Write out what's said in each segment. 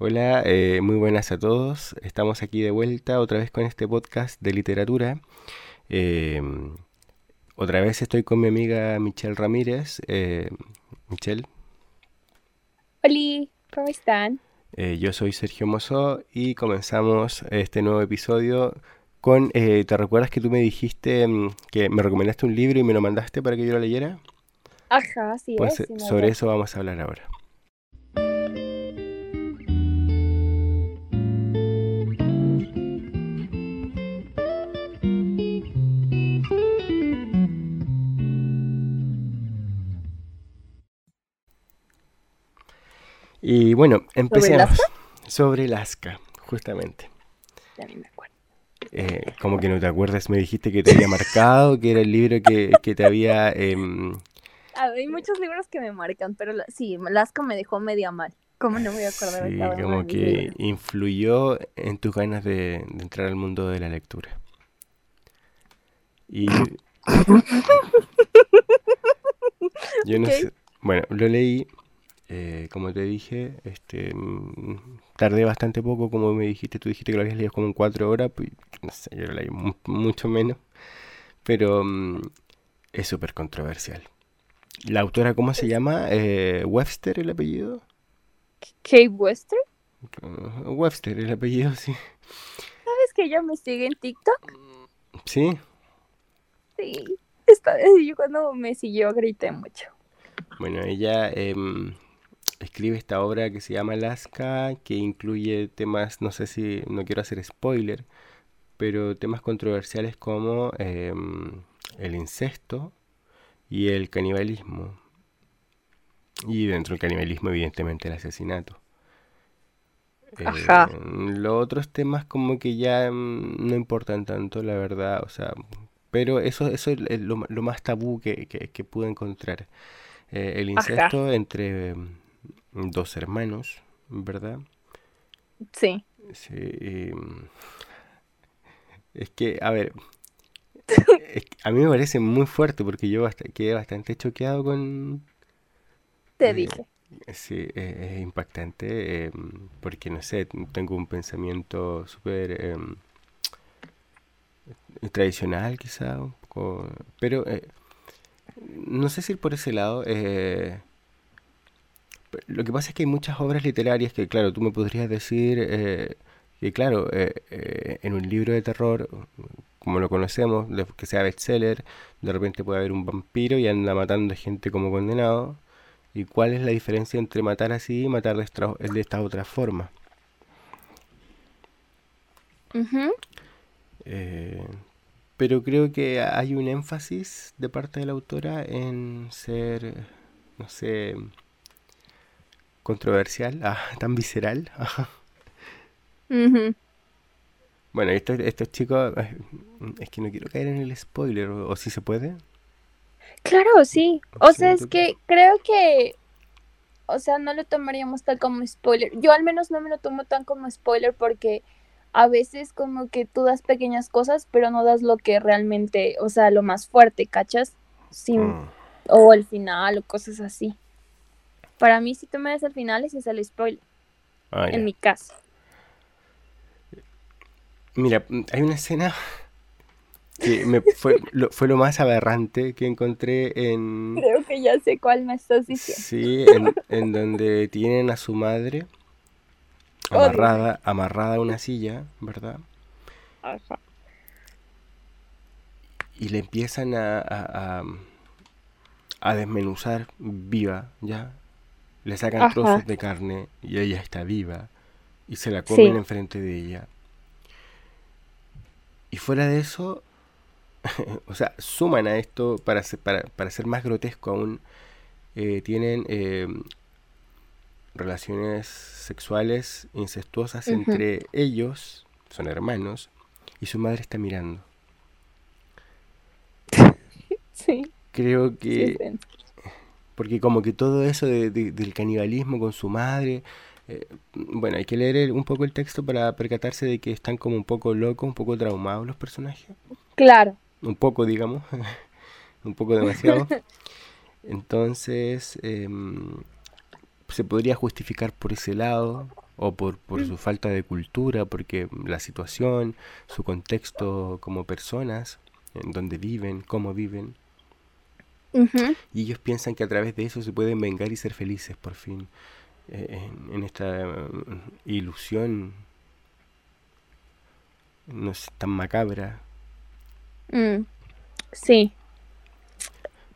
Hola, eh, muy buenas a todos. Estamos aquí de vuelta otra vez con este podcast de literatura. Eh, otra vez estoy con mi amiga Michelle Ramírez. Eh, Michelle. Hola, ¿cómo están? Eh, yo soy Sergio Mozo y comenzamos este nuevo episodio con... ¿Te recuerdas que tú me dijiste mm, que me recomendaste un libro y me lo mandaste para que yo lo leyera? Ajá, sí. Pues sobre eso vamos a hablar ahora. Y bueno, empecemos. ¿Sobre Lasca? justamente. Ya ni me acuerdo. Eh, como que no te acuerdas, me dijiste que te había marcado, que era el libro que, que te había... Eh... Hay muchos libros que me marcan, pero sí, Lasca me dejó media mal. ¿Cómo no me voy a acordar? Sí, como que influyó en tus ganas de, de, entrar al mundo de la lectura. Y... Yo no sé... Bueno, lo leí eh, como te dije, este, mm, tardé bastante poco, como me dijiste, tú dijiste que lo habías leído como en cuatro horas, pues no sé, yo lo leí mucho menos, pero mm, es súper controversial. ¿La autora cómo se llama? Eh, ¿Webster el apellido? ¿Kate Webster? Webster el apellido, sí. ¿Sabes que ella me sigue en TikTok? ¿Sí? Sí. Esta vez yo cuando me siguió grité mucho. Bueno, ella... Eh, escribe esta obra que se llama Alaska, que incluye temas, no sé si, no quiero hacer spoiler, pero temas controversiales como em, el incesto y el canibalismo. Y dentro del canibalismo, evidentemente, el asesinato. Ajá. Eh, los otros temas como que ya em, no importan tanto, la verdad, o sea, pero eso, eso es lo, más tabú que, que, pude encontrar. Eh, el incesto entre em, dos hermanos, ¿verdad? Sí. Sí. es que, a ver, a mí me parece muy fuerte porque yo quedé bastante choqueado con... Te eh, dije. Sí, es impactante eh, porque, no sé, tengo un pensamiento súper eh, tradicional quizá, un poco, pero no sé si ir por ese lado. Lo que pasa es que hay muchas obras literarias que, claro, tú me podrías decir eh, que, claro, eh, eh, en un libro de terror, como lo conocemos, que sea bestseller, de repente puede haber un vampiro y anda matando gente como condenado. ¿Y cuál es la diferencia entre matar así y matar de esta, de esta otra forma? pero creo que hay un énfasis de parte de la autora en ser, no sé, controversial, ah, tan visceral. Bueno, estos, estos chicos, es que no quiero caer en el spoiler, o, si se puede. Claro, sí. O sea, es que creo que, o sea, no lo tomaríamos tal como spoiler. Yo al menos no me lo tomo tan como spoiler porque a veces como que tú das pequeñas cosas, pero no das lo que realmente, o sea, lo más fuerte, ¿cachas? Sin, mm. O el final o cosas así. Para mí, si tú me das el final, ese es el spoiler. Ah, en mi caso. Mira, hay una escena que me fue, lo, fue lo más aberrante que encontré en... Creo que ya sé cuál me estás diciendo. Sí, en, donde tienen a su madre amarrada, amarrada a una silla, ¿verdad? Ajá. Y le empiezan a, a, a desmenuzar viva, ¿ya? Le sacan trozos de carne y ella está viva y se la comen enfrente de ella. Y fuera de eso, o sea, suman a esto para ser, para, para ser más grotesco aún, eh, tienen eh, relaciones sexuales incestuosas entre ellos, son hermanos, y su madre está mirando. Sí. Creo que porque como que todo eso del canibalismo con su madre, eh, bueno, hay que leer un poco el texto para percatarse de que están como un poco locos, un poco traumados los personajes. Claro. Un poco, digamos, un poco demasiado. Entonces, em, se podría justificar por ese lado, o por, por su falta de cultura, porque la situación, su contexto como personas, en donde viven, cómo viven. Y ellos piensan que a través de eso se pueden vengar y ser felices por fin, eh, en, esta mm, ilusión no es tan macabra. Mm, sí.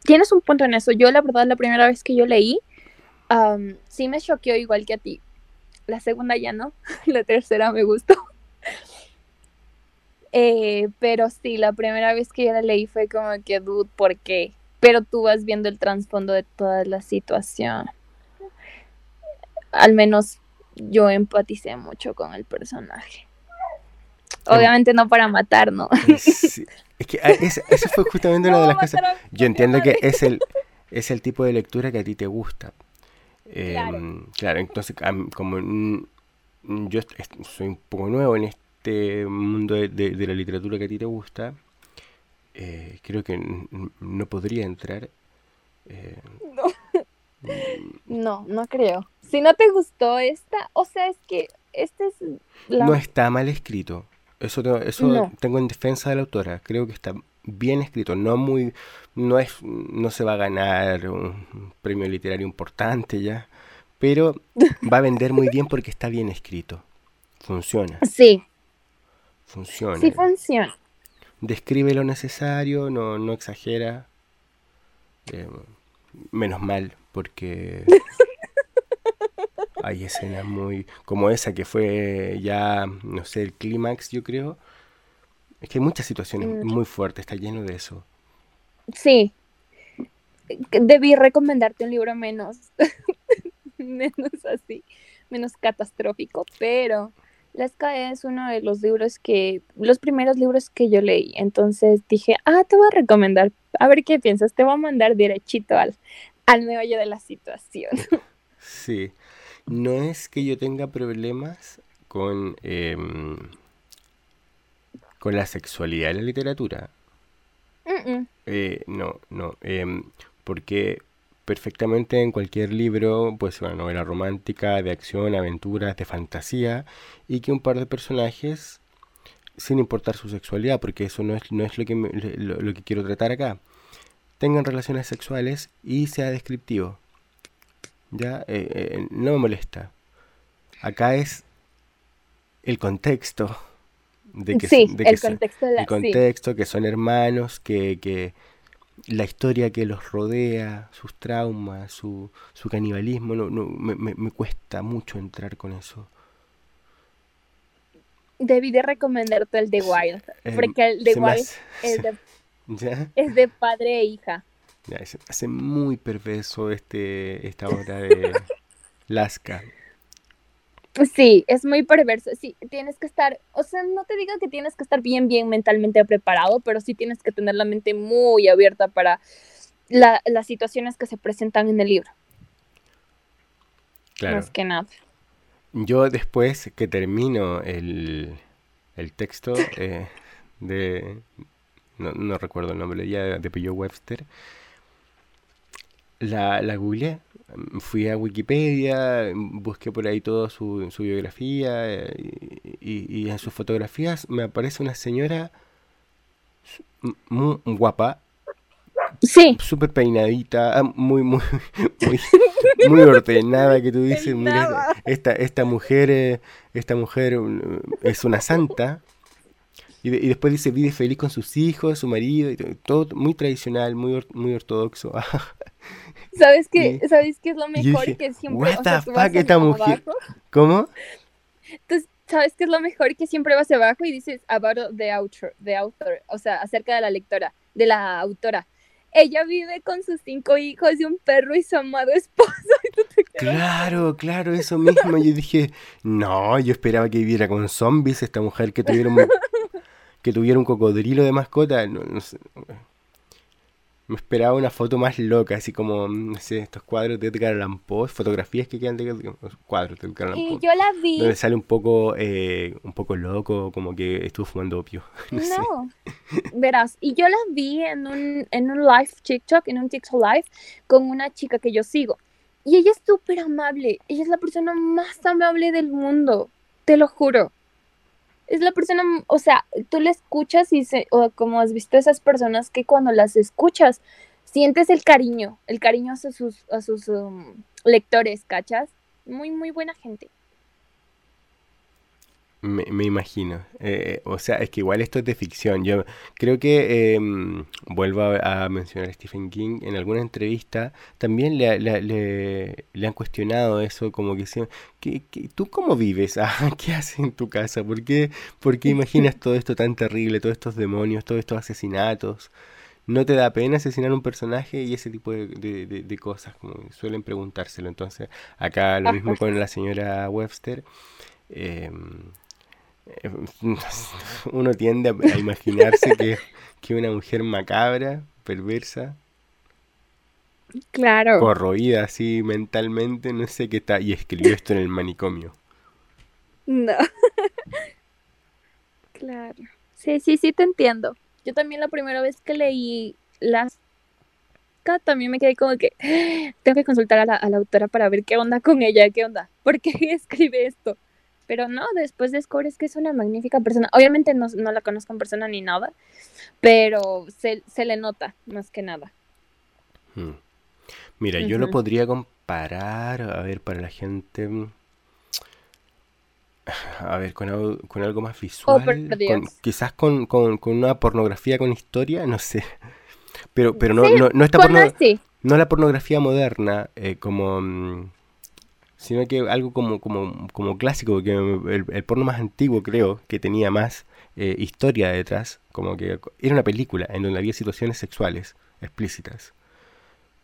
Tienes un punto en eso. Yo la verdad la primera vez que yo leí, sí me choqueó igual que a ti la segunda ya no, la tercera me gustó. Eh, pero sí, la primera vez que yo la leí fue como que, dude, ¿por qué? Pero tú vas viendo el trasfondo de toda la situación. Al menos yo empaticé mucho con el personaje. Obviamente no para matar, ¿no? Es que ah, esa, fue justamente una de las cosas. Yo entiendo que es el, es el tipo de lectura que a ti te gusta, Em, claro. entonces como yo soy un poco nuevo en este mundo de, la literatura que a ti te gusta, eh, creo que no podría entrar. Eh, no. no, creo. Si no te gustó esta, o sea, es que este es... No está mal escrito. Eso, eso tengo en defensa de la autora. Creo que está bien escrito, no muy, no es, no se va a ganar un premio literario importante ya, pero va a vender muy bien porque está bien escrito. Funciona. Sí. Funciona. Sí funciona. Describe lo necesario, no, no exagera. Eh, menos mal, porque hay escenas muy como esa que fue ya, no sé, el clímax, yo creo es que hay muchas situaciones mm. muy fuertes, está lleno de eso. Sí. Debí recomendarte un libro menos, menos así, menos catastrófico, pero La Esca es uno de los libros que, los primeros libros que yo leí. Entonces dije, ah, te voy a recomendar, a ver qué piensas, te voy a mandar derechito al, al meollo de la situación. Sí, no es que yo tenga problemas con... Em, con la sexualidad en la literatura. Eh, no, no, em, porque perfectamente en cualquier libro, pues una novela romántica, de acción, aventuras, de fantasía, y que un par de personajes, sin importar su sexualidad, porque eso no es, no es lo, que lo, que quiero tratar acá, tengan relaciones sexuales y sea descriptivo. Ya, eh, eh, no me molesta. Acá es el contexto de que, sí, el contexto, el contexto que son hermanos, que, que, la historia que los rodea, sus traumas, su, su canibalismo, no, no, me, me, cuesta mucho entrar con eso. Debí de recomendarte el de Wild, em, porque el de Wild es, de, es de padre e hija. Ya, se hace muy perverso este, esta obra de Lasca. Sí, es muy perverso. Sí, tienes que estar, o sea, no te digo que tienes que estar bien, bien mentalmente preparado, pero sí tienes que tener la mente muy abierta para las situaciones que se presentan en el libro. Claro. Más que nada. Yo después que termino el, el texto eh, de, no, no, recuerdo el nombre ya, de Pillo Webster, la, la googleé fui a Wikipedia, busqué por ahí toda su, su biografía eh, y, en sus fotografías me aparece una señora muy guapa. Sí. Súper peinadita, ah, muy, muy, muy, ordenada que tú dices, mira, esta, esta mujer, eh, esta mujer mm, es una santa. Y, después dice, vive feliz con sus hijos, su marido, y todo, muy tradicional, muy, muy ortodoxo. ¿Sabes qué, ¿Sabes qué es lo mejor? que siempre What the fuck, esta mujer. ¿Cómo? Entonces, ¿sabes qué es lo mejor? Que siempre vas abajo y dices about the author, the author, o sea, acerca de la lectora, de la autora. Ella vive con sus cinco hijos y un perro y su amado esposo. claro, claro, eso mismo. Yo dije, no, yo esperaba que viviera con zombies esta mujer que tuviera un, que tuviera un cocodrilo de mascota. No, no sé me esperaba una foto más loca, así como, no sé, estos cuadros de Edgar Allan Poe, fotografías que quedan de cuadros de Edgar Allan Poe. Y yo la vi. Donde sale un poco, eh, un poco loco, como que estuvo fumando opio. No, verás, y yo la vi en un, en un live TikTok, en un TikTok live, con una chica que yo sigo. Y ella es súper amable. Ella es la persona más amable del mundo. Te lo juro. Es la persona, o sea, tú la escuchas y se, o como has visto esas personas que cuando las escuchas sientes el cariño, el cariño a sus, a sus um, lectores, ¿cachas? Muy, muy buena gente. Me, me imagino. Eh, o sea, es que igual esto es de ficción. Yo creo que, em, vuelvo a, mencionar a Stephen King, en alguna entrevista también le, le, le, han cuestionado eso, como que, ¿qué, tú cómo vives? Ah, ¿Qué haces en tu casa? ¿Por qué, ¿Por qué imaginas todo esto tan terrible, todos estos demonios, todos estos asesinatos? ¿No te da pena asesinar un personaje y ese tipo de, de, de cosas? Como suelen preguntárselo. Entonces, acá lo mismo con la señora Webster. Eh, uno tiende a, imaginarse que, que una mujer macabra, perversa, claro. corroída así mentalmente, no sé qué está, y escribió esto en el manicomio. No. claro. Sí, sí, sí, te entiendo. Yo también la primera vez que leí las también me quedé como que tengo que consultar a la, a la autora para ver qué onda con ella, qué onda, por qué escribe esto. Pero no, después descubres que es una magnífica persona. Obviamente no, la conozco en persona ni nada, pero se, le nota más que nada. Hmm. Mira, yo lo podría comparar, a ver, para la gente, a ver, con, algo, más visual, oh, quizás con, una pornografía con historia, no sé. Pero, pero no, no, no, esta no la pornografía moderna, eh, como mm, sino que algo como, como, como clásico, porque el, porno más antiguo creo que tenía más eh, historia detrás, como que era una película en donde había situaciones sexuales explícitas.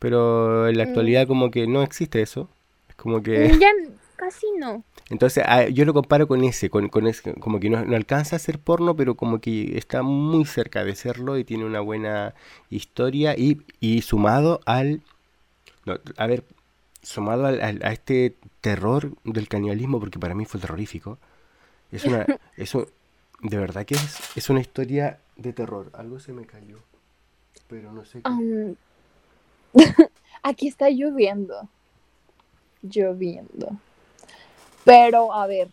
Pero en la mm. actualidad como que no existe eso. Es como que... Ya casi no. Entonces ah, yo lo comparo con ese, con, con ese, como que no, no, alcanza a ser porno, pero como que está muy cerca de serlo y tiene una buena historia y, y sumado al... No, a ver, sumado a, este terror del canibalismo, porque para mí fue terrorífico, es una, eso, de verdad que es, es una historia de terror. Algo se me cayó, pero no sé qué. aquí está lloviendo, lloviendo. Pero, a ver.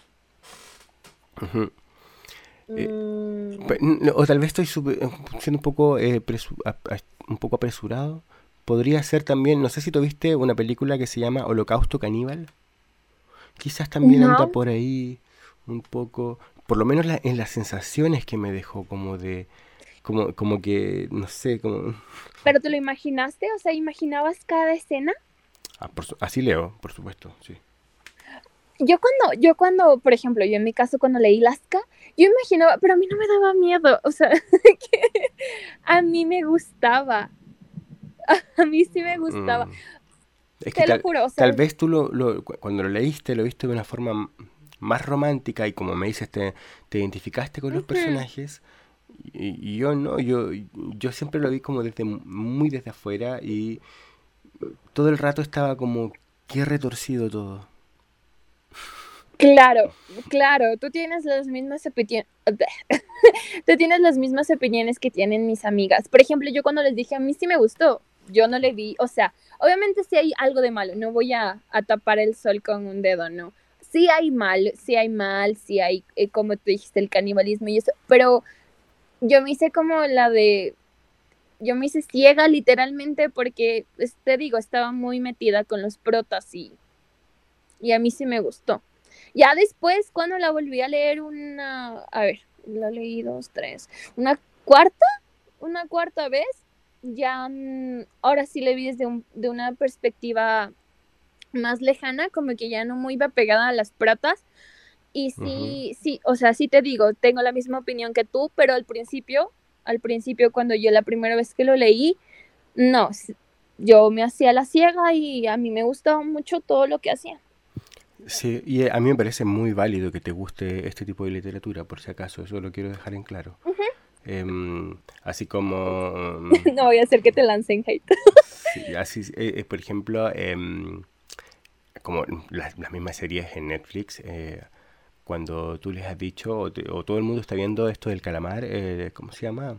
Eh, mm. o tal vez estoy siendo un poco, eh, un poco apresurado Podría ser también, no sé si tuviste una película que se llama Holocausto Caníbal. Quizás también anda por ahí un poco, por lo menos en las sensaciones que me dejó como de, como, como que, no sé, como... ¿Pero te lo imaginaste? O sea, ¿imaginabas cada escena? Ah, así leo, por supuesto, sí. Yo cuando, yo cuando, por ejemplo, yo en mi caso cuando leí Lasca, yo imaginaba, pero a mí no me daba miedo, o sea, a mí me gustaba. a mí sí me gustaba. Mm. Es que tal, tal vez tú lo, cuando lo leíste lo viste de una forma más romántica y como me dices te, te identificaste con los personajes y, yo no, yo, yo siempre lo vi como desde muy desde afuera y todo el rato estaba como qué retorcido todo. Claro, claro, tú tienes las mismas opiniones, tú tienes las mismas opiniones que tienen mis amigas. Por ejemplo, yo cuando les dije a mí sí me gustó, yo no le vi, o sea, obviamente si hay algo de malo, no voy a, tapar el sol con un dedo, no. Sí hay mal, sí hay mal, sí hay, eh, como tú dijiste, el canibalismo y eso, pero yo me hice como la de, yo me hice ciega literalmente porque, pues, te digo, estaba muy metida con los protas y, y a mí sí me gustó. Ya después, cuando la volví a leer una, a ver, la leí dos, tres, una cuarta, una cuarta vez, ya mm, ahora sí le vi desde de una perspectiva más lejana, como que ya no muy pegada a las pratas. Y sí, sí, o sea, sí te digo, tengo la misma opinión que tú, pero al principio, al principio cuando yo la primera vez que lo leí, no, yo me hacía la ciega y a mí me gustaba mucho todo lo que hacía. Sí, y a mí me parece muy válido que te guste este tipo de literatura, por si acaso, eso lo quiero dejar en claro. Em, así como... no voy a hacer que te lancen hate. así, eh, eh, por ejemplo, em, como las, mismas series en Netflix, eh, cuando tú les has dicho, o, todo el mundo está viendo esto del calamar, ¿cómo se llama?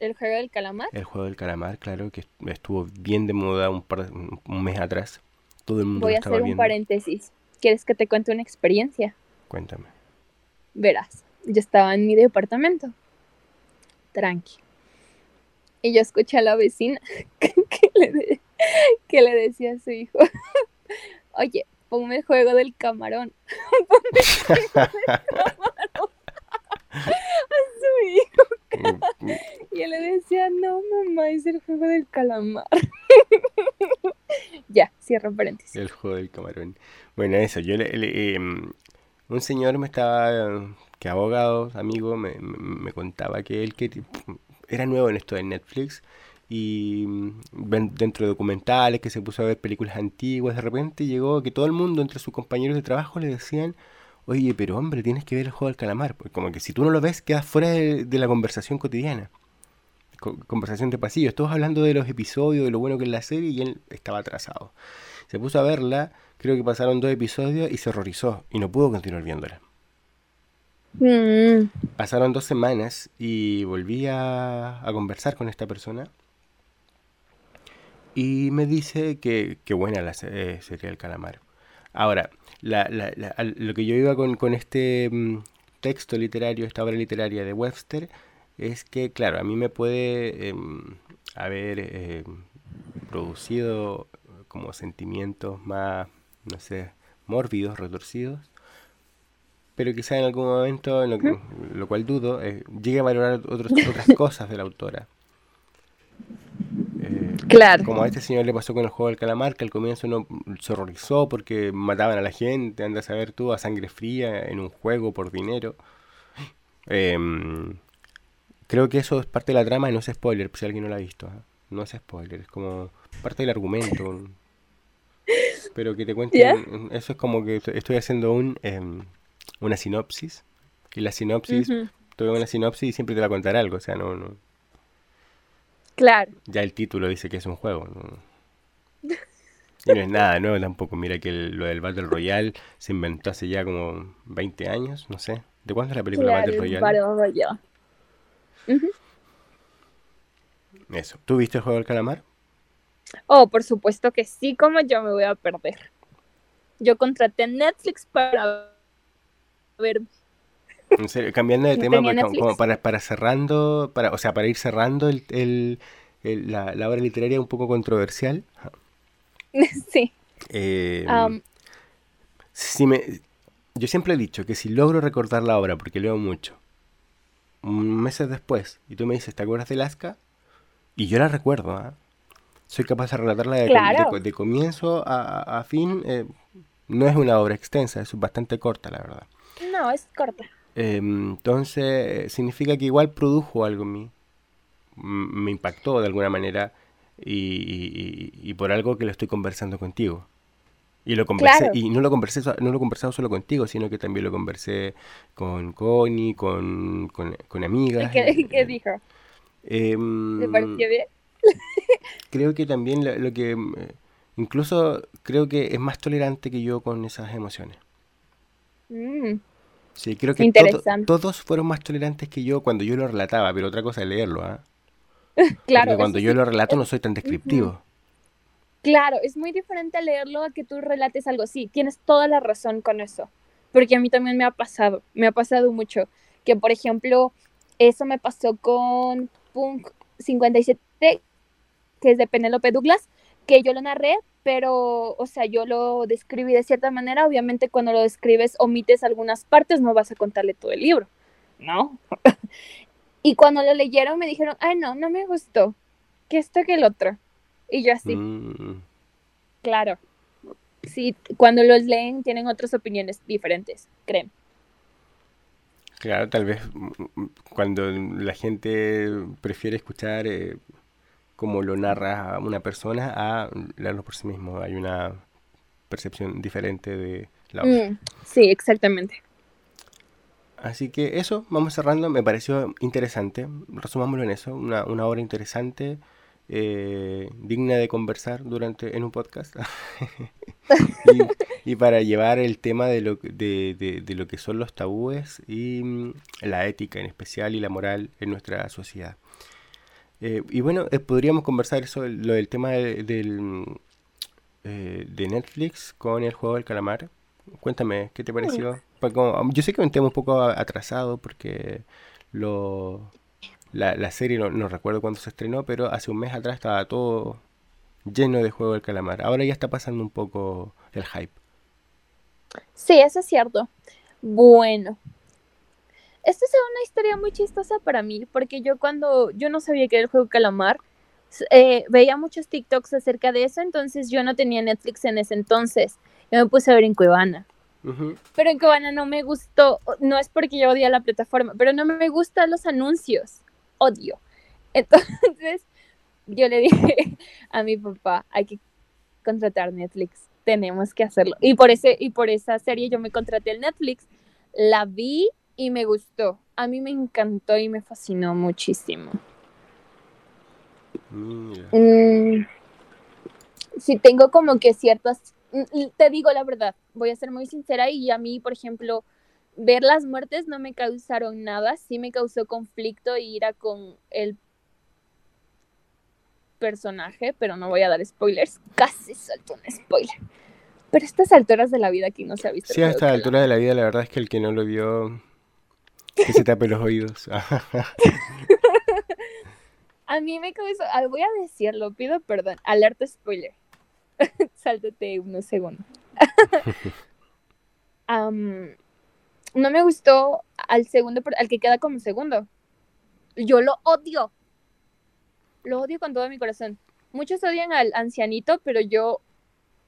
¿El juego del calamar? El juego del calamar, claro, que estuvo bien de moda un, par, un mes atrás. Todo el mundo Voy a hacer un viendo. paréntesis. ¿Quieres que te cuente una experiencia? Cuéntame. Verás, yo estaba en mi departamento. Tranqui. Y yo escuché a la vecina que le, decía a su hijo, oye, ponme el juego del camarón. Ponme el juego del camarón. a su hijo. Y él le decía, no, mamá, es el juego del calamar. ya, cierro paréntesis. El juego del camarón. Bueno, eso, yo le, le- em, un señor me estaba, que abogado, amigo, me, contaba que él que era nuevo en esto de Netflix y mm, dentro de documentales, que se puso a ver películas antiguas, de repente llegó que todo el mundo entre sus compañeros de trabajo le decían, oye, pero hombre, tienes que ver el juego del calamar, porque como que si tú no lo ves, quedas fuera de, la conversación cotidiana. Co- Conversación de pasillos, todos hablando de los episodios, de lo bueno que es la serie y él estaba atrasado. Se puso a verla, creo que pasaron dos episodios y se horrorizó y no pudo continuar viéndola. Mm, Pasaron dos semanas y volví a, a conversar con esta persona y me dice que, que buena la eh, serie del calamar. Ahora, la- la- la- lo que yo iba con, con este mm, texto literario, esta obra literaria de Webster, es que, claro, a mí me puede em, haber em, producido como sentimientos más, no sé, mórbidos, retorcidos, pero quizá en algún momento, en lo, que- lo cual dudo, eh, llegue a valorar otros- otras cosas de la autora. Eh, claro. como a este señor le pasó con el juego del calamar, que al comienzo no se horrorizó porque mataban a la gente, anda a saber tú, a sangre fría, en un juego por dinero. Em, creo que eso es parte de la trama y no es spoiler, si alguien no la ha visto. ¿ah? No es spoiler, es como parte del argumento. Pero que te cuenten, ¿Ya? eso es como que estoy- haciendo un em, una sinopsis. Y la sinopsis, Ujú, tú ves una sinopsis y siempre te va a contar algo, o sea, no, no, Claro. ya el título dice que es un juego. ¿no? Y no es nada nuevo tampoco. Mira que el- lo del Battle Royale se inventó hace ya como 20 años, no sé. ¿De cuándo es la película Claro, Battle Royale? Battle Royale. Ujú. Eso. ¿Tú viste el juego del calamar? Oh, por supuesto que sí, como yo me voy a perder. Yo contraté Netflix para ver. En serio, cambiando de ¿No tema, porque como, para, para cerrando, para, o sea, para ir cerrando el, el- el- la, la obra literaria un poco controversial. sí. eh, si me, yo siempre he dicho que si logro recordar la obra, porque leo mucho, meses después, y tú me dices, ¿te acuerdas de Alaska? Y yo la recuerdo, ¿ah? Soy capaz de relatarla de, de comienzo a, a- fin. eh, no es una obra extensa, es bastante corta, la verdad. no, es corta. Eh, entonces, significa que igual produjo algo en mí. Me impactó de alguna manera y, y- por algo que lo estoy conversando contigo. Y lo conversé, Claro. y no lo conversé, no lo he conversado solo contigo, sino que también lo conversé con Connie, con, con, con amigas. ¿Qué, qué eh, dijo? em, ¿Te pareció bien? creo que también lo, lo que eh, incluso creo que es más tolerante que yo con esas emociones. Mm, Sí, creo que todos fueron más tolerantes que yo cuando yo lo relataba, pero otra cosa es leerlo, ¿ah? claro, Porque cuando yo lo relato no soy tan descriptivo. claro, es muy diferente a leerlo a que tú relates algo. Sí, tienes toda la razón con eso. Porque a mí también me ha pasado, me ha pasado mucho. Que, por ejemplo, eso me pasó con Punk 57, que es de Penélope Douglas, que yo lo narré, pero, o sea, yo lo describí de cierta manera. Obviamente, cuando lo describes, omites algunas partes, no vas a contarle todo el libro, ¿no? y cuando lo leyeron, me dijeron, ay, no, no me gustó, que esto que el otro. Y yo así, Mm, claro. Sí, cuando los leen tienen otras opiniones diferentes, créeme. claro, tal vez mm, mm, cuando la gente prefiere escuchar eh, cómo lo narra una persona a leerlo por sí mismo, hay una percepción diferente de la obra. Mm, sí, exactamente. Así que eso, vamos cerrando. Me pareció interesante. Resumámoslo en eso. Una, una obra interesante, eh, digna de conversar durante en un podcast. y, y para llevar el tema de lo, de- de lo que son los tabúes y mm, la ética en especial y la moral en nuestra sociedad. Eh, y bueno, eh, podríamos conversar eso, lo del tema de- del, eh, de Netflix con el juego del calamar. Cuéntame, ¿qué te pareció? Pues yo sé que un tema un poco atrasado porque lo, la, serie no, recuerdo cuándo se estrenó, pero hace un mes atrás estaba todo lleno de juego del calamar. Ahora ya está pasando un poco el hype. Sí, eso es cierto. Bueno, esta es una historia muy chistosa para mí, porque yo cuando yo no sabía que era el juego calamar, eh, veía muchos TikToks acerca de eso, entonces yo no tenía Netflix en ese entonces. Yo me puse a ver en Cuevana. Pero en Cuevana no me gustó, no es porque yo odia la plataforma, pero no me gustan los anuncios. Odio. Entonces yo le dije a mi papá, hay que contratar Netflix, tenemos que hacerlo. Y por, ese, y por esa serie yo me contraté el Netflix, la vi y me gustó. A mí me encantó y me fascinó muchísimo. Mm, si tengo como que ciertas, mm, te digo la verdad, voy a ser muy sincera y a mí, por ejemplo, ver las muertes no me causaron nada, sí me causó conflicto y ira con el personaje, pero no voy a dar spoilers, casi salto un spoiler. Pero a estas alturas de la vida aquí no se ha visto. Sí, a estas alturas de la vida la verdad es que el que no lo vio, que se tape los oídos. a mí me causó, ah, voy a decirlo, pido perdón, alerta spoiler. Sáltate unos segundos. no me gustó al segundo, al que queda como segundo. Yo lo odio. Lo odio con todo mi corazón. Muchos odian al ancianito, pero yo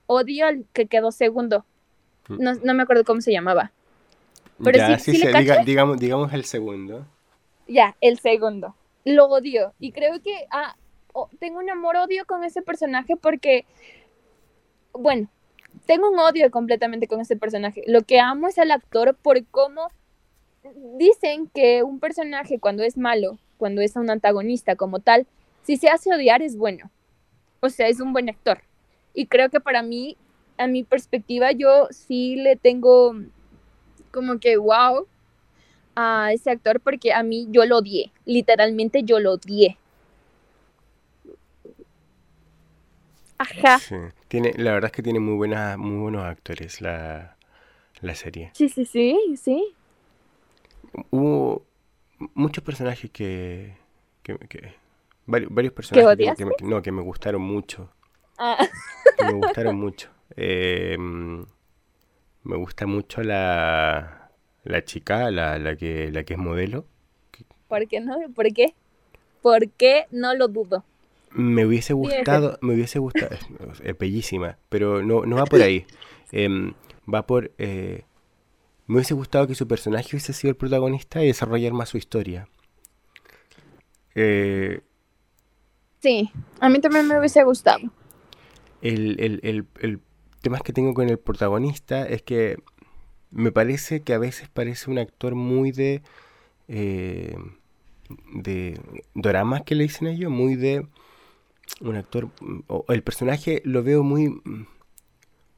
odio al que quedó segundo. Mm. No, me acuerdo cómo se llamaba. Pero sí, digamos, digamos el segundo. Ya, el segundo. Lo odio. Y creo que ah, tengo un amor-odio con ese personaje porque, bueno, tengo un odio completamente con ese personaje. Lo que amo es al actor por cómo dicen que un personaje cuando es malo, cuando es un antagonista como tal, si se hace odiar es bueno. O sea, es un buen actor. Y creo que para mí, a mi perspectiva, yo sí le tengo como que wow a ese actor porque a mí yo lo odié. Literalmente yo lo odié. Ajá. Tiene, la verdad es que tiene muy buenas, muy buenos actores la, serie. Sí, sí, sí, sí. Hubo muchos personajes que, varios, personajes que, me, no, que me gustaron mucho. Ah. me gustaron mucho. Eh, me gusta mucho la, la chica, la, la, que, la que es modelo. ¿Por qué no? ¿Por qué? ¿Por qué no lo dudo? Me hubiese gustado, me hubiese gustado, es, bellísima, pero no, no va por ahí. Em, va por, eh, me hubiese gustado que su personaje hubiese sido el protagonista y desarrollar más su historia. Eh, sí, a mí también me hubiese gustado. El, el, el, el tema que tengo con el protagonista es que me parece que a veces parece un actor muy de... Eh, de dramas que le dicen ellos, muy de un actor, o el personaje lo veo muy,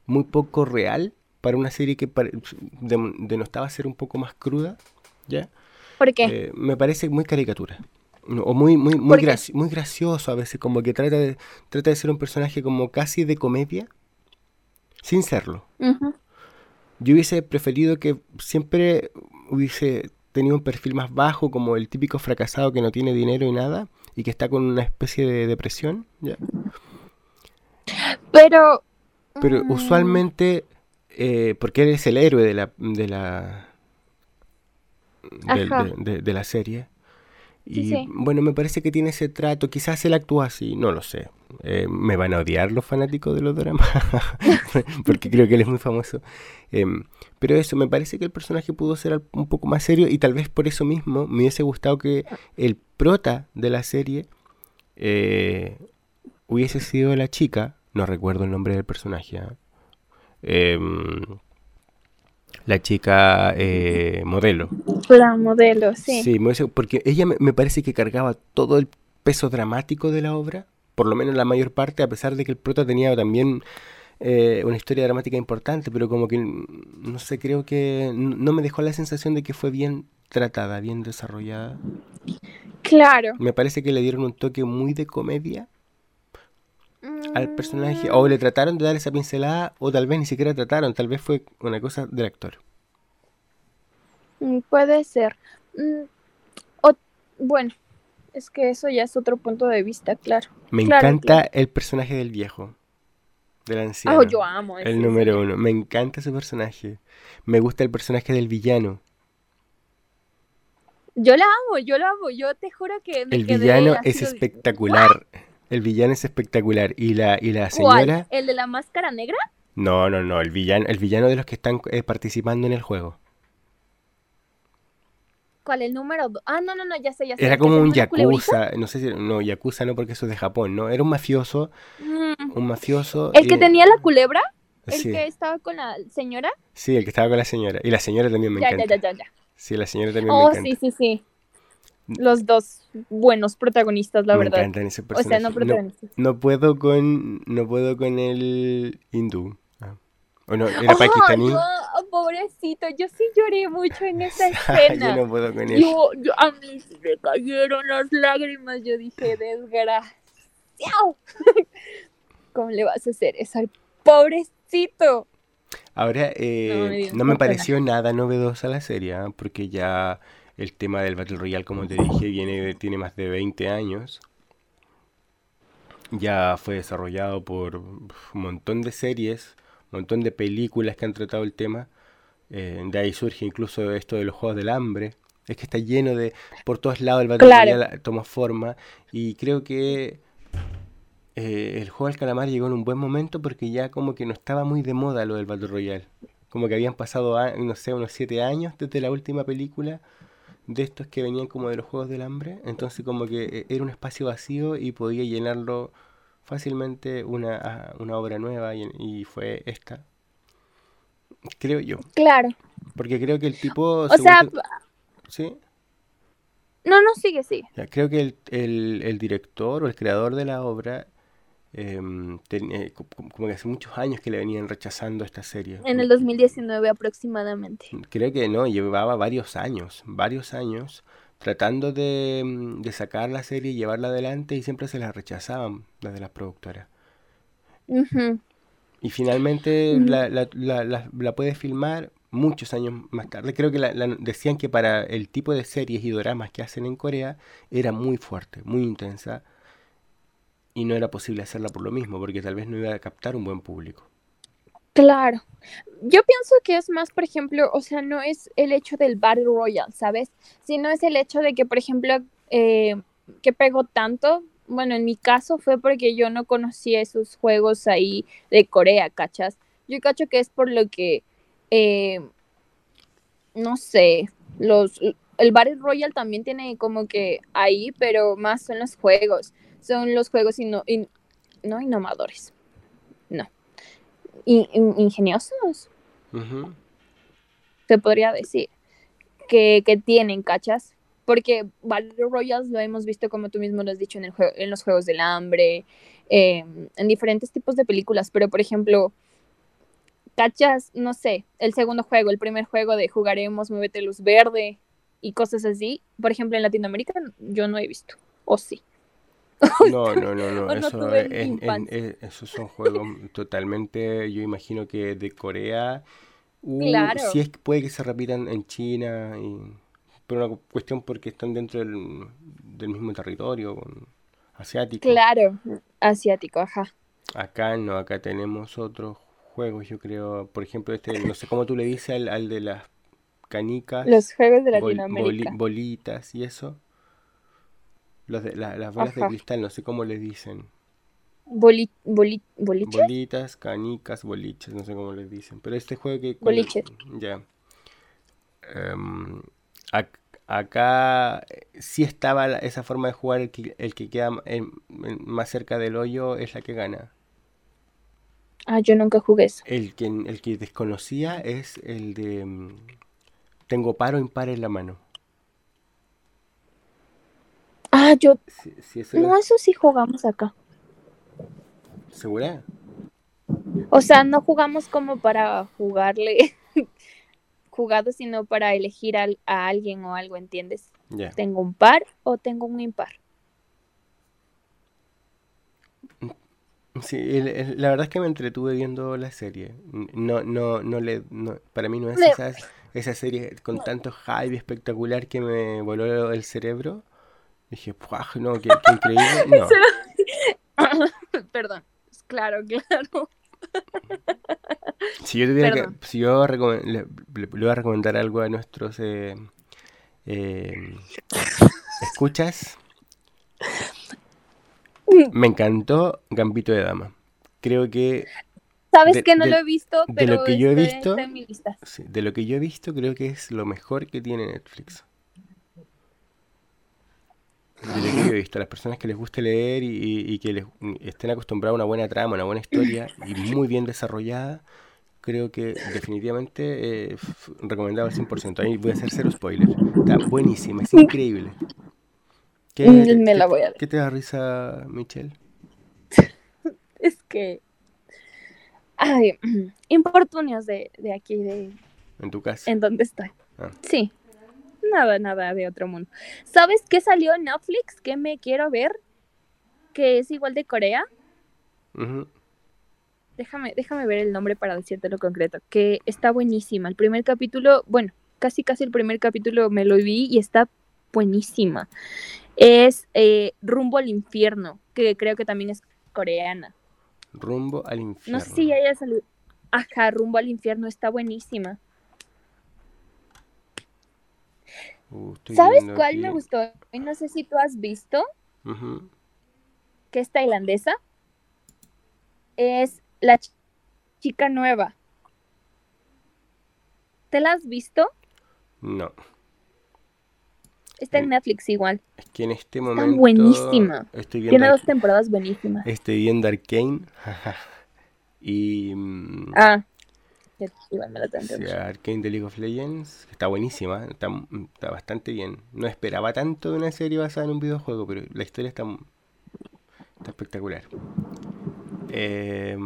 muy poco real para una serie que denostaba ser un poco más cruda, ¿ya? ¿Por qué? Eh, me parece muy caricatura. O muy, muy, muy, muy gracioso a veces, como que trata de, trata de ser un personaje como casi de comedia, sin serlo. Yo hubiese preferido que siempre hubiese tenido un perfil más bajo, como el típico fracasado que no tiene dinero y nada, y que está con una especie de depresión, ¿ya? Pero... Pero mm. usualmente, eh, porque él es el héroe de la... De la de, la serie. Y bueno, me parece que tiene ese trato. Quizás él actúa así, no lo sé. Eh, me van a odiar los fanáticos de los dramas, porque creo que él es muy famoso. Em, pero eso, me parece que el personaje pudo ser un poco más serio y tal vez por eso mismo me hubiese gustado que el prota de la serie eh, hubiese sido la chica, no recuerdo el nombre del personaje, ¿ah? em, la chica eh, modelo. La modelo, sí. Sí, porque ella me, parece que cargaba todo el peso dramático de la obra, por lo menos la mayor parte, a pesar de que el prota tenía también eh, una historia dramática importante, pero como que, no sé, creo que no me dejó la sensación de que fue bien tratada, bien desarrollada. Claro. Me parece que le dieron un toque muy de comedia al personaje, o le trataron de dar esa pincelada, o tal vez ni siquiera trataron, tal vez fue una cosa del actor. Mm, puede ser. Mm, o, bueno, es que eso ya es otro punto de vista, claro. Me encanta el personaje del viejo, del anciano. Oh, yo amo El número uno. Me encanta ese personaje. Me gusta el personaje del villano. Yo la amo, yo la amo. Yo te juro que El villano es espectacular. El villano es espectacular. ¿Y la, y la señora? ¿El de la máscara negra? No, no, no. El villano, el villano de los que están eh, participando en el juego. ¿Cuál? ¿El número Ah, no, no, no, ya sé, ya sé. Era como un yakuza, no sé si, no, yakuza no porque eso es de Japón, ¿no? Era un mafioso, mm. un mafioso. ¿El que tenía la culebra? ¿El que estaba con la señora? Sí, el que estaba con la señora. Y la señora también me encanta. Ya, ya, ya, ya. Sí, la señora también me oh, encanta. Oh, sí, sí, sí. Los dos buenos protagonistas, la verdad. Encantan ese. O sea, no protagonistas. No, puedo con, no puedo con el hindú. Ah. O no, era pakistaní pobrecito, yo sí lloré mucho en esa escena. yo no puedo con eso. a mí se me cayeron las lágrimas, yo dije, desgraciado. ¿Cómo le vas a hacer eso al pobrecito? Ahora, eh, no, me, pareció nada novedosa la serie, ¿ah? porque ya el tema del Battle Royale, como te dije, viene tiene más de 20 años. Ya fue desarrollado por un montón de series, un montón de películas que han tratado el tema. Eh, de ahí surge incluso esto de los Juegos del Hambre. Es que está lleno de... Por todos lados el Battle Royale toma forma. Y creo que eh, el juego del calamar llegó en un buen momento porque ya como que no estaba muy de moda lo del Battle Royale. Como que habían pasado, no sé, unos siete años desde la última película de estos que venían como de los Juegos del Hambre. Entonces como que eh, era un espacio vacío y podía llenarlo fácilmente una, una obra nueva y fue esta, Creo yo. Claro. Porque creo que el tipo... O sea... ¿Sí? No, no, sigue, sigue. creo que el, director o el creador de la obra, em, eh, como que hace muchos años que le venían rechazando esta serie. En el 2019 aproximadamente. Creo que no, llevaba varios años, varios años tratando de, mm, de sacar la serie y llevarla adelante y siempre se la rechazaban las de las productoras. Y finalmente la, la, la, la, puedes filmar muchos años más tarde. Creo que decían que para el tipo de series y dramas que hacen en Corea era muy fuerte, muy intensa. Y no era posible hacerla por lo mismo, porque tal vez no iba a captar un buen público. Claro. Yo pienso que es más, por ejemplo, o sea, no es el hecho del Battle Royale, ¿sabes? Sino es el hecho de que, por ejemplo, eh, que pegó tanto, bueno, en mi caso fue porque yo no conocía esos juegos ahí de Corea, ¿cachas? Yo cacho que es por lo que, eh, no sé, los, el Battle Royale también tiene como que ahí, pero más son los juegos, son los juegos no innovadores, no, ingeniosos, se podría decir, que, que tienen, ¿cachas? Porque Battle Royals lo hemos visto, como tú mismo lo has dicho, en, el en los Juegos del Hambre, em, en diferentes tipos de películas, pero por ejemplo, cachas, no sé, el segundo juego, el primer juego de jugaremos, muévete luz verde y cosas así. Por ejemplo, en Latinoamérica yo no he visto, o sí. No, no, no, no. Eso esos son juegos totalmente, yo imagino que de Corea. Uh, claro. Si es que puede que se repitan en China y por una cuestión porque están dentro del, mismo territorio asiático. Claro, asiático, ajá. Acá no, acá tenemos otros juegos, yo creo, por ejemplo, este, no sé cómo tú le dices al, de las canicas. Los juegos de Latinoamérica. bolitas y eso. Los de, las bolas de cristal, no sé cómo le dicen. Boli, Bolitas, canicas, boliches, no sé cómo les dicen. Pero este juego que... Boliches. Ya. Em, acá eh, sí estaba esa forma de jugar, el que, el que queda más cerca del hoyo es la que gana. Ah, yo nunca jugué eso. El que, el que desconocía es el de mm, tengo paro impar en la mano. Ah, yo... no, eso sí jugamos acá. ¿Segura? O sea, no jugamos como para jugarle jugado, sino para elegir a, alguien o algo, ¿entiendes? ¿Tengo un par o tengo un impar? Sí, la verdad es que me entretuve viendo la serie. No, no, no le, para mí no es esa, esa, serie con tanto hype espectacular que me voló el cerebro. Dije, no, qué, increíble. Perdón, claro, claro. Si yo tuviera que, si yo le, voy a recomendar algo a nuestros eh, eh, escuchas, me encantó Gambito de Dama. Creo que. Sabes que no lo he visto, pero de lo que yo he visto, de lo que yo he visto, creo que es lo mejor que tiene Netflix. De lo que yo he visto, las personas que les guste leer y, que les, estén acostumbrados a una buena trama, una buena historia y muy bien desarrollada, creo que definitivamente eh, recomendado al 100%. Ahí voy a hacer cero spoilers. Está buenísima, es increíble. ¿Qué, mm, Me la voy a ¿Qué te da risa, Michelle? es que. Ay, importunios de, de aquí, de. ¿En tu casa? En donde estoy. Ah. Sí. Nada, nada de otro mundo. ¿Sabes qué salió en Netflix que me quiero ver? Que es igual de Corea. Déjame, déjame ver el nombre para decirte lo concreto. Que está buenísima. El primer capítulo, bueno, casi casi el primer capítulo me lo vi y está buenísima es eh, Rumbo al Infierno, que creo que también es coreana. Rumbo al Infierno. No sé si haya salido. Ajá, Rumbo al Infierno está buenísima. Uh, ¿Sabes cuál me gustó? No sé si tú has visto. Que es tailandesa. Es la chica nueva. ¿Te la has visto? No. Está en Netflix igual. Es que en este momento. Está buenísima. Tiene dos temporadas buenísimas. Estoy viendo Arkane. y. Mm, Igual me la tengo. Sí, Arkane de League of Legends. Está buenísima. Está, está, bastante bien. No esperaba tanto de una serie basada en un videojuego, pero la historia está. Está espectacular. Eh,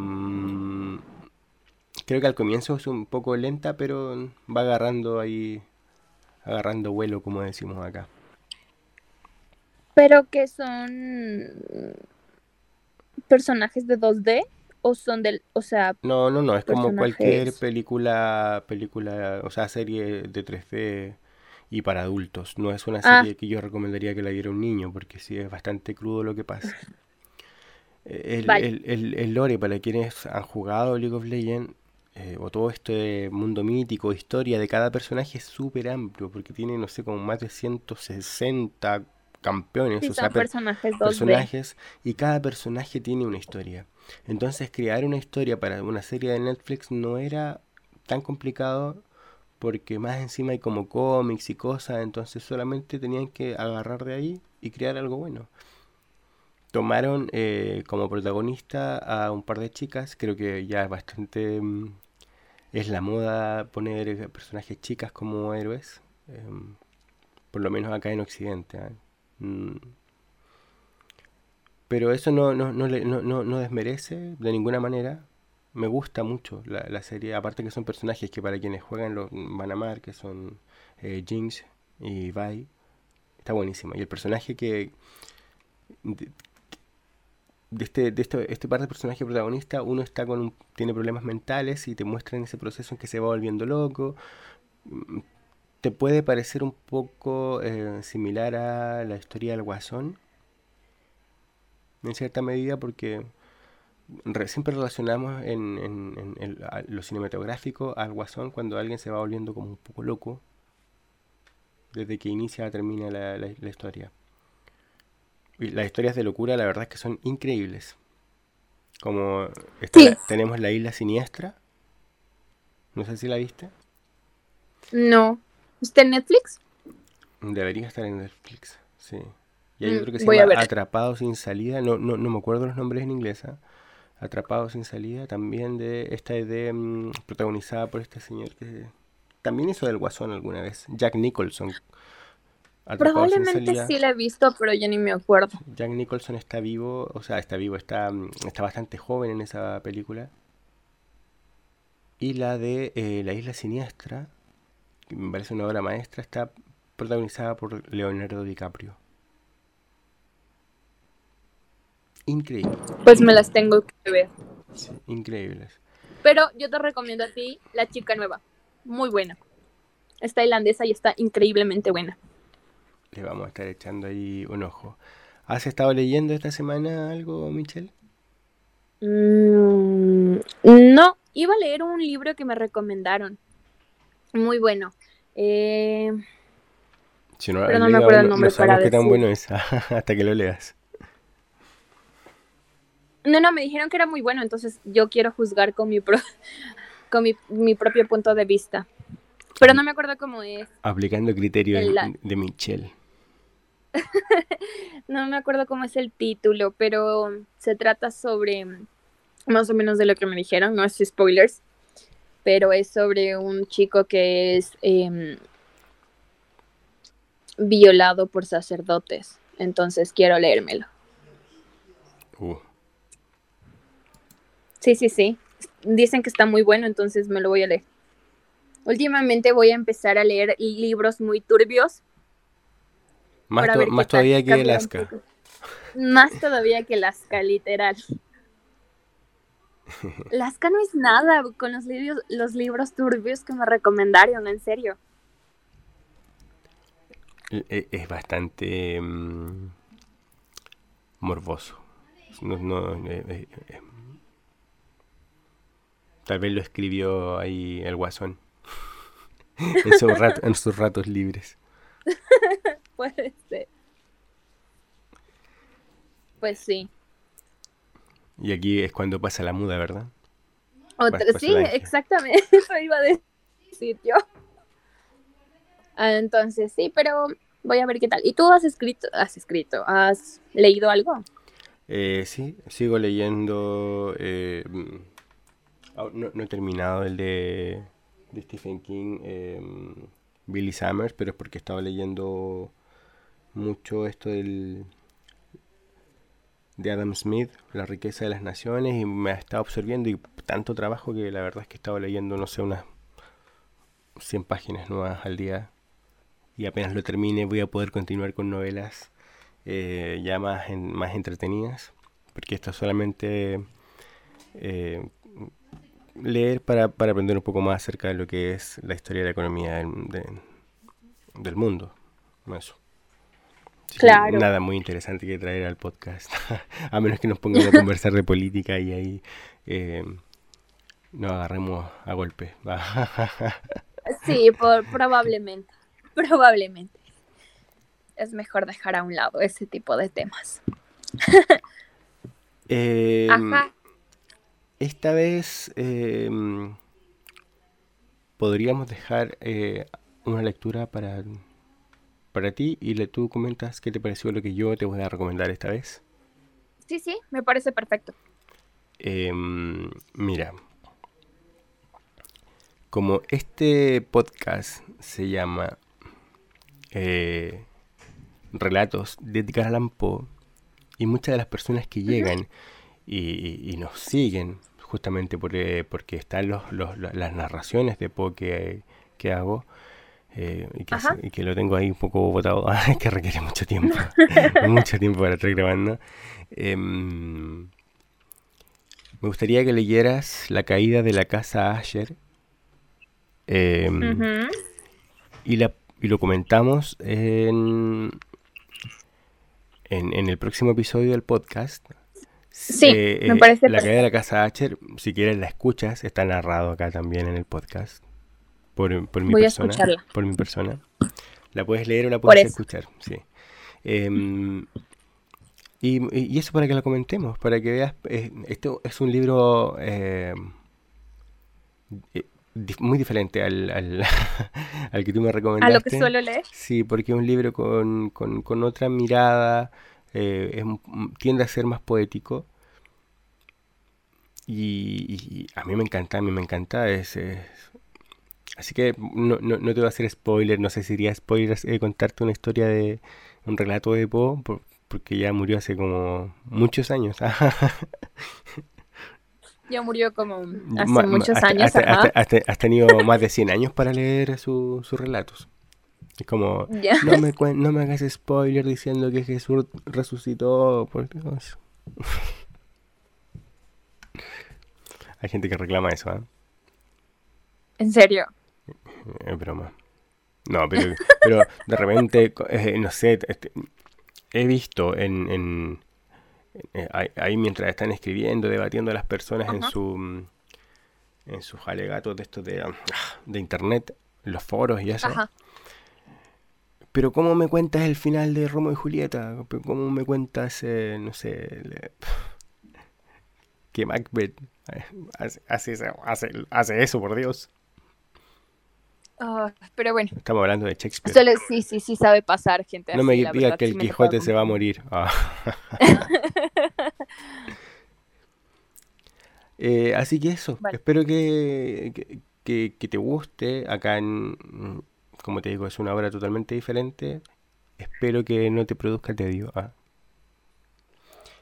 creo que al comienzo es un poco lenta, pero va agarrando ahí agarrando vuelo, como decimos acá. Pero que son personajes de 2D o son del, o sea, no, no, no, es como cualquier película, película, o sea, serie de 3D y para adultos. No es una ah. serie que yo recomendaría que la viera un niño, porque sí es bastante crudo lo que pasa. El, el, el, el, lore, para quienes han jugado League of Legends, eh, o todo este mundo mítico, historia de cada personaje es súper amplio, porque tiene, no sé, como más de 160 campeones, o sea, personajes, personajes, y cada personaje tiene una historia. Entonces, crear una historia para una serie de Netflix no era tan complicado porque más encima hay como cómics y cosas, entonces solamente tenían que agarrar de ahí y crear algo bueno. Tomaron eh, como protagonista a un par de chicas, creo que ya es bastante mm, es la moda poner personajes chicas como héroes, em, por lo menos acá en Occidente. ¿ah? Mm. Pero eso no, no, no, no, desmerece de ninguna manera. Me gusta mucho la, serie, aparte que son personajes que para quienes juegan los van a amar, que son eh, Jinx y Vi. Está buenísimo. Y el personaje que, de este, de este, este par de personajes protagonistas, uno está con un, tiene problemas mentales y te muestra en ese proceso en que se va volviendo loco. Te puede parecer un poco eh, similar a la historia del Guasón, en cierta medida, porque siempre relacionamos en, en, lo cinematográfico al Guasón cuando alguien se va volviendo como un poco loco, desde que inicia a termina la, la historia las historias de locura, la verdad es que son increíbles. Como tenemos la isla siniestra. No sé si la viste. No. ¿Está en Netflix? Debería estar en Netflix, sí. Y hay mm, otro que se llama Atrapado sin salida. No, no, no me acuerdo los nombres en inglés. ¿ah? Atrapado sin salida. También de esta idea mm, protagonizada por este señor que también hizo del Guasón alguna vez. Jack Nicholson. Probablemente sí la he visto, pero yo ni me acuerdo. Jack Nicholson está vivo, o sea, está vivo, está, mm, está bastante joven en esa película. Y la de eh, La Isla Siniestra, que me parece una obra maestra, está protagonizada por Leonardo DiCaprio. increíbles. Pues me las tengo que ver. Sí, increíbles. Pero yo te recomiendo a ti La Chica Nueva. Muy buena. Es tailandesa y está increíblemente buena. Le vamos a estar echando ahí un ojo. ¿Has estado leyendo esta semana algo, Michelle? Mm, no, iba a leer un libro que me recomendaron. Muy bueno. Eh, pero no me acuerdo el nombre. No sabemos qué tan bueno es hasta que lo leas. No, no, me dijeron que era muy bueno, entonces yo quiero juzgar con mi, con mi, propio punto de vista. Pero no me acuerdo cómo es. Aplicando criterio de Michelle. no me acuerdo cómo es el título, pero se trata sobre más o menos de lo que me dijeron, no es spoilers, pero es sobre un chico que es em, violado por sacerdotes. Entonces quiero leérmelo. Uh. Sí, sí, sí. Dicen que está muy bueno, entonces me lo voy a leer. Últimamente voy a empezar a leer libros muy turbios. Más, más todavía que Alaska. Más todavía que Alaska, literal. Alaska no es nada con los libros, los libros turbios que me recomendaron, en serio. E, es bastante mm, morboso. No, eh, eh, tal vez lo escribió ahí el guasón. en, sus ratos libres. Puede ser. Pues sí. Y aquí es cuando pasa la muda, ¿verdad? sí, exactamente. Eso iba a decir yo. Ah, entonces, sí, pero voy a ver qué tal. ¿Y tú has escrito, has escrito, has leído algo? Eh, sí, sigo leyendo. Eh, mm, no, he terminado el de, Stephen King, em, Billy Summers, pero es porque estaba leyendo mucho esto del de Adam Smith, La riqueza de las naciones, y me ha estado absorbiendo y tanto trabajo que la verdad es que estaba leyendo, no sé, unas 100 páginas nuevas al día y apenas lo termine voy a poder continuar con novelas eh, ya más, más entretenidas, porque esto es solamente eh, leer para, aprender un poco más acerca de lo que es la historia de la economía del, mundo. Eso. Claro. Nada muy interesante que traer al podcast, a menos que nos pongan a conversar de política y ahí eh, nos agarremos a golpe. sí, probablemente. Probablemente. Es mejor dejar a un lado ese tipo de temas. Em, esta vez em, podríamos dejar eh, una lectura para, para ti y le, tú comentas qué te pareció lo que yo te voy a recomendar esta vez. Sí, sí, me parece perfecto. Em, mira, como este podcast se llama eh, relatos de Edgar Allan Poe y muchas de las personas que llegan y, nos siguen justamente eh, porque están los, las narraciones de Poe que, hago eh, y, que, lo tengo ahí un poco botado, que requiere mucho tiempo, mucho tiempo para estar grabando. Em, me gustaría que leyeras La caída de la casa Asher. Em, y la y lo comentamos en, en, el próximo episodio del podcast. Sí, eh, me parece La caída de la casa Asher, si quieres la escuchas, está narrado acá también en el podcast. Por, por mi persona. por mi persona. La puedes leer o la puedes escuchar, sí. Em, y, y, eso para que lo comentemos, para que veas, eh, esto es un libro eh, muy diferente al, al, que tú me recomendaste. A lo que suelo leer. Sí, porque es un libro con, con, otra mirada, eh, tiende a ser más poético. Y, a mí me encanta, a mí me encanta. Es, Así que no, no, no, te voy a hacer spoiler, no sé si sería spoiler eh, contarte una historia de un relato de Poe, porque ya murió hace como muchos años. Ya murió como hace muchos años. Has, tenido más de 100 años para leer sus relatos. Es como, no, me, no me hagas spoiler diciendo que Jesús resucitó. Por Dios. Hay gente que reclama eso, ¿eh? ¿En serio? Es broma. No, pero, pero de repente, eh, no sé, este, he visto en, en eh, ahí, mientras están escribiendo, debatiendo a las personas en su en sus alegatos de esto de, de internet, los foros y eso. Pero ¿cómo me cuentas el final de Romo y Julieta? ¿Cómo me cuentas, eh, no sé, que Macbeth hace, hace, hace, eso, por Dios? Ah, pero bueno. Estamos hablando de Shakespeare. sí, sí, sí sabe pasar, gente. No me digas que el Quijote se va a morir. Ah. Eh, así que eso. Espero que, que, te guste. Acá, en, como te digo, es una obra totalmente diferente. Espero que no te produzca tedio. Ah.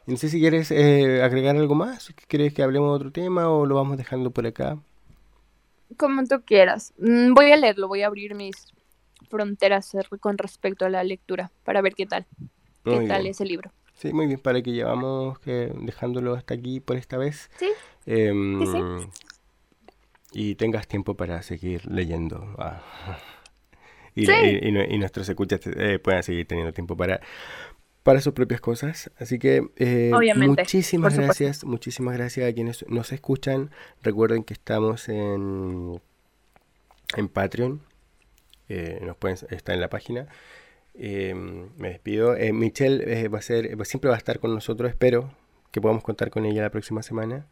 No sé si quieres eh, agregar algo más. ¿Quieres que hablemos de otro tema o lo vamos dejando por acá? Como tú quieras. Mm, voy a leerlo, voy a abrir mis fronteras con respecto a la lectura para ver qué tal. ¿Qué tal ese libro? Sí, muy bien, para que llevamos que dejándolo hasta aquí por esta vez. Sí. Em, y tengas tiempo para seguir leyendo. Ah. Y, y, nuestros escuchas eh, puedan seguir teniendo tiempo para, para sus propias cosas. Así que eh, muchísimas gracias, muchísimas gracias a quienes nos escuchan. Recuerden que estamos en, en Patreon. Eh, nos pueden, está en la página. Em, me despido. Eh, Michelle eh, va a ser, siempre va a estar con nosotros. Espero que podamos contar con ella la próxima semana.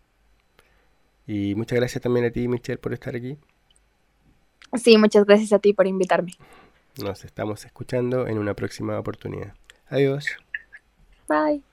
Y muchas gracias también a ti, Michelle, por estar aquí. Sí, muchas gracias a ti por invitarme. Nos estamos escuchando en una próxima oportunidad. Adiós. Bye.